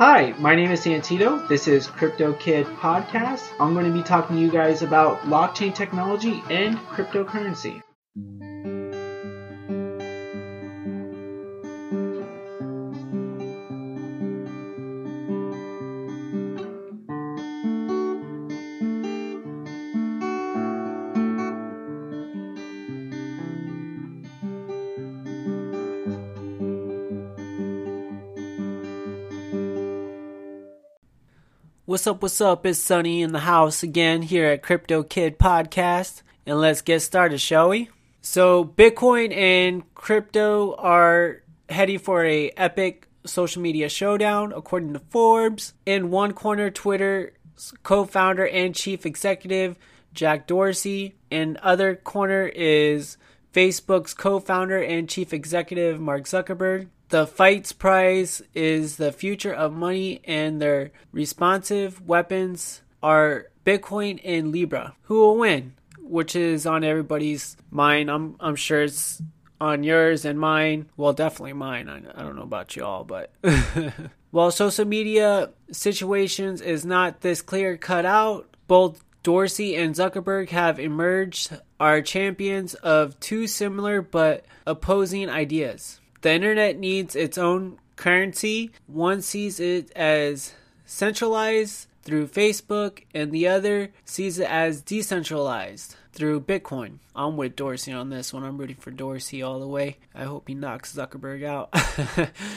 Hi, my name is Santino. This is Crypto Kid Podcast. I'm going to be talking to you guys about blockchain technology and cryptocurrency. What's up, what's up? It's Sonny in the house again here at Crypto Kid Podcast. And let's get started, shall we? So, Bitcoin and crypto are heading for a epic social media showdown, according to Forbes. In one corner, Twitter co founder and chief executive Jack Dorsey. In other corner is Facebook's co founder and chief executive Mark Zuckerberg. The fight's prize is the future of money, and their responsive weapons are Bitcoin and Libra. Who will win? Which is on everybody's mind. I'm I'm sure it's on yours and mine. Well, definitely mine. I, I don't know about y'all, but while social media situations is not this clear cut out, both Dorsey and Zuckerberg have emerged are champions of two similar but opposing ideas. The internet needs its own currency. One sees it as centralized through Facebook, and the other sees it as decentralized through Bitcoin. I'm with Dorsey on this one. I'm rooting for Dorsey all the way. I hope he knocks Zuckerberg out.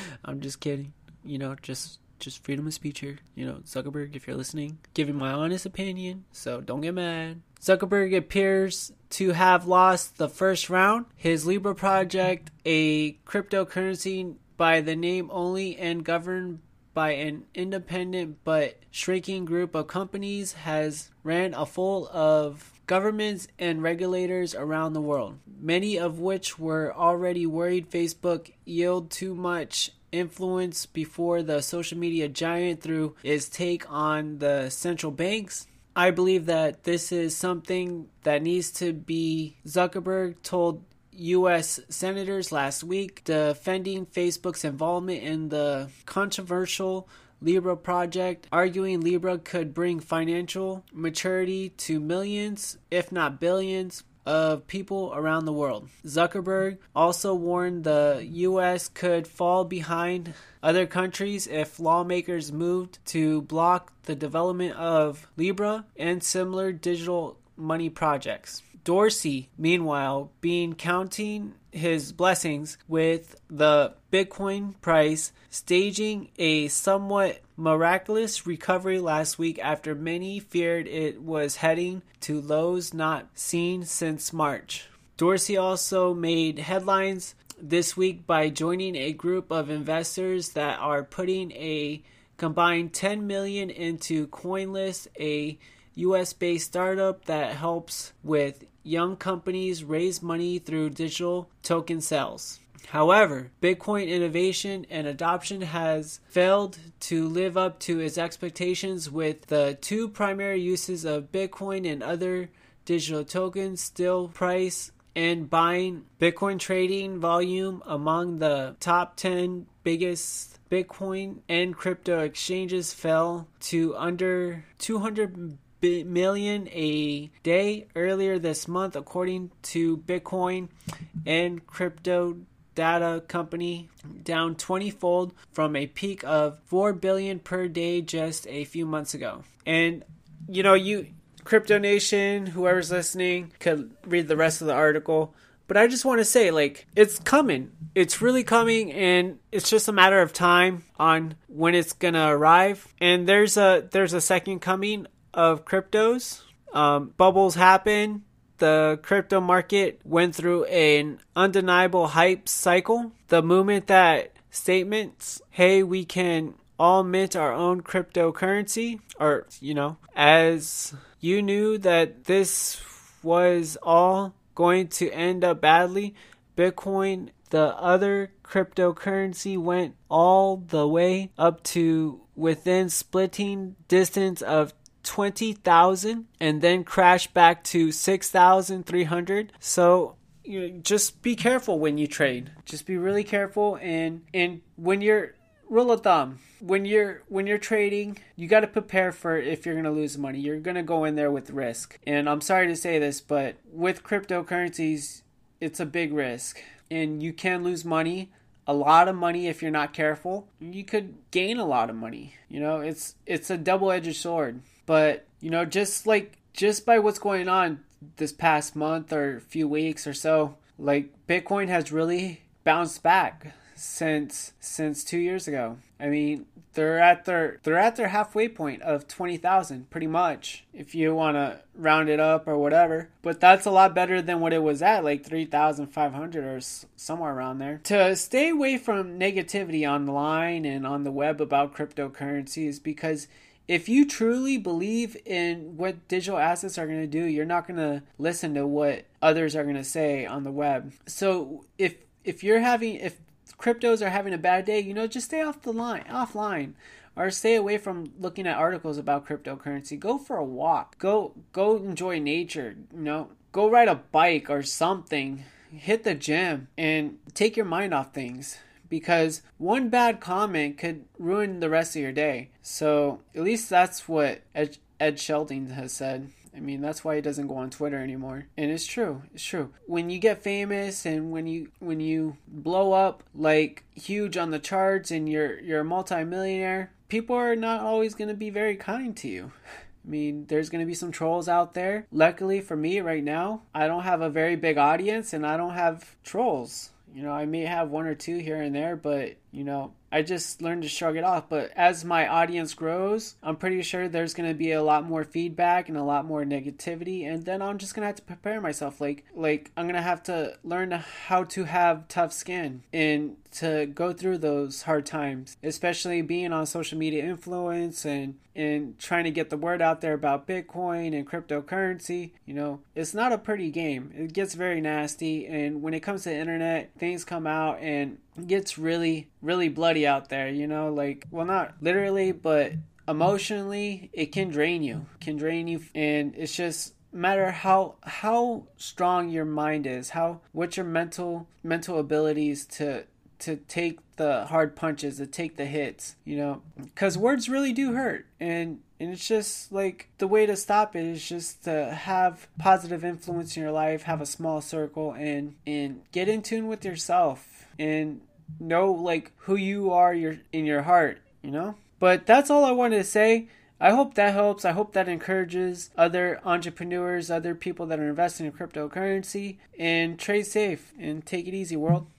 I'm just kidding. You know, just just freedom of speech here. You know, Zuckerberg, if you're listening, giving my honest opinion, so don't get mad. Zuckerberg appears to have lost the first round. His Libra project, a cryptocurrency by the name only and governed by an independent but shrinking group of companies, has ran afull of governments and regulators around the world, many of which were already worried Facebook yield too much influence before the social media giant through its take on the central banks. I believe that this is something that needs to be. Zuckerberg told U.S. senators last week defending Facebook's involvement in the controversial Libra project, arguing Libra could bring financial maturity to millions, if not billions, of people around the world. Zuckerberg also warned the US could fall behind other countries if lawmakers moved to block the development of Libra and similar digital money projects. Dorsey, meanwhile, being counting his blessings with the Bitcoin price staging a somewhat miraculous recovery last week after many feared it was heading to lows not seen since March. Dorsey also made headlines this week by joining a group of investors that are putting a combined 10 million into Coinlist, a US-based startup that helps with young companies raise money through digital token sales. However, Bitcoin innovation and adoption has failed to live up to its expectations with the two primary uses of Bitcoin and other digital tokens still price and buying Bitcoin trading volume among the top 10 biggest Bitcoin and crypto exchanges fell to under 200 million a day earlier this month, according to Bitcoin and crypto data company down 20 fold from a peak of 4 billion per day just a few months ago. And you know, you crypto nation, whoever's listening could read the rest of the article, but I just want to say like it's coming. It's really coming and it's just a matter of time on when it's to arrive. And there's a there's a second coming of cryptos. Um, bubbles happen. The crypto market went through an undeniable hype cycle. The moment that statements, hey, we can all mint our own cryptocurrency, or, you know, as you knew that this was all going to end up badly, Bitcoin, the other cryptocurrency, went all the way up to within splitting distance of 20,000 and then crash back to 6,300. So you know, just be careful when you trade. Just be really careful and and when you're rule of thumb when you're when you're trading you got to prepare for if you're going to lose money. You're going to go in there with risk. And i'm sorry to say this but with cryptocurrencies it's a big risk. And you can lose money a lot of money if you're not careful. You could gain a lot of money. You know it's it's a double-edged sword but you know just like just by what's going on this past month or few weeks or so like bitcoin has really bounced back since since 2 years ago. I mean they're at their they're at their halfway point of 20,000 pretty much if you want to round it up or whatever. But that's a lot better than what it was at like 3,500 or somewhere around there. To stay away from negativity online and on the web about cryptocurrencies because if you truly believe in what digital assets are going to do you're not going to listen to what others are going to say on the web so if if you're having if cryptos are having a bad day, you know, just stay off the line, offline, or stay away from looking at articles about cryptocurrency. Go for a walk. Go go enjoy nature. You know, go ride a bike or something. Hit the gym and take your mind off things because one bad comment could ruin the rest of your day. So at least that's what Ed, Ed Sheldon has said. I mean, that's why he doesn't go on Twitter anymore. And it's true. It's true. When you get famous and when you when you blow up like huge on the charts and you're you're a multimillionaire, people are not always going to be very kind to you. I mean, there's going to be some trolls out there. Luckily for me right now, I don't have a very big audience and I don't have trolls. You know, I may have one or two here and there, but, you know, I just learned to shrug it off. But as my audience grows, I'm pretty sure there's going to be a lot more feedback and a lot more negativity, and then I'm just going to have to prepare myself. Like, like I'm going to have to learn how to have tough skin and to go through those hard times, especially being on social media influence and and trying to get the word out there about Bitcoin and cryptocurrency. You know, it's not a pretty game. It gets very nasty, and when it comes to internet, things come out and gets really, really bloody out there, you know, like, well, not literally, but emotionally, it can drain you, can drain you, and it's just matter how how strong your mind is how what your mental mental abilities to to take the hard punches to take the hits you know because words really do hurt and and it's just like the way to stop it is just to have positive influence in your life have a small circle and and get in tune with yourself and know like who you are your in your heart, you know? But that's all I wanted to say. I hope that helps. I hope that encourages other entrepreneurs, other people that are investing in cryptocurrency and trade safe and take it easy, world.